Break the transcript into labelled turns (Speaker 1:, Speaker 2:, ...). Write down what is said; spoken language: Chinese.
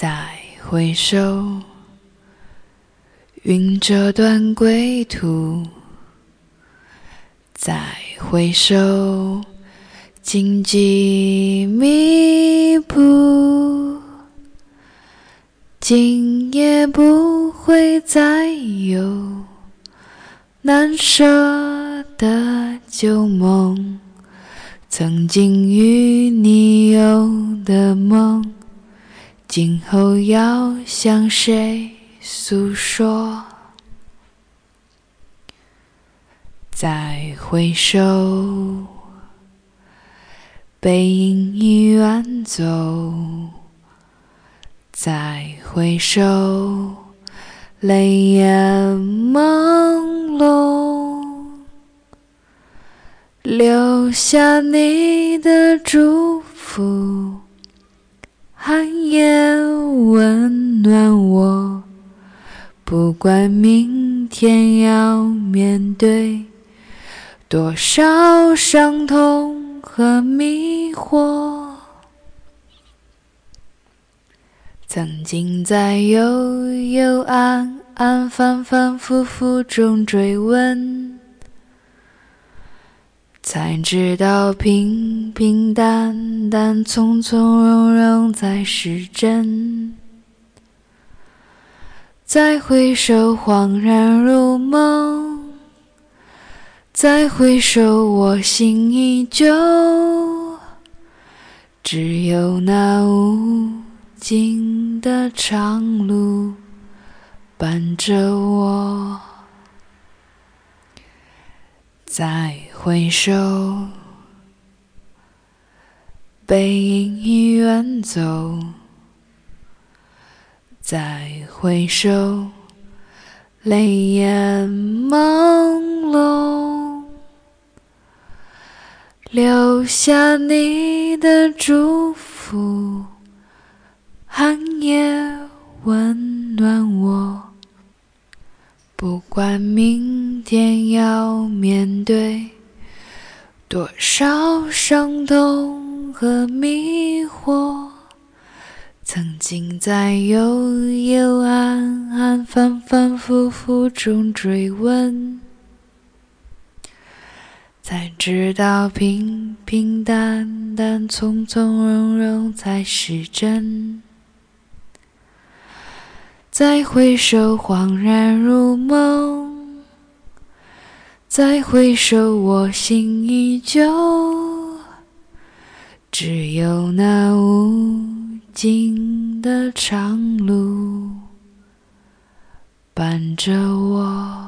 Speaker 1: 再回首，云遮断归途。再回首，荆棘密布。今夜不会再有难舍的旧梦，曾经与你有的梦。今后要向谁诉说？再回首，背影已远走。再回首，泪眼朦胧，留下你的祝福。寒夜温暖我，不管明天要面对多少伤痛和迷惑。曾经在幽幽暗暗、反反复复中追问。才知道平平淡淡、从从容容才是真。再回首，恍然如梦；再回首，我心依旧。只有那无尽的长路伴着我。再回首，背影已远走。再回首，泪眼朦胧，留下你的祝福，寒夜温暖我。不管明天要面对多少伤痛和迷惑，曾经在幽幽暗暗、反反复复中追问，才知道平平淡淡、从从容容才是真。再回首，恍然如梦；再回首，我心依旧。只有那无尽的长路伴着我。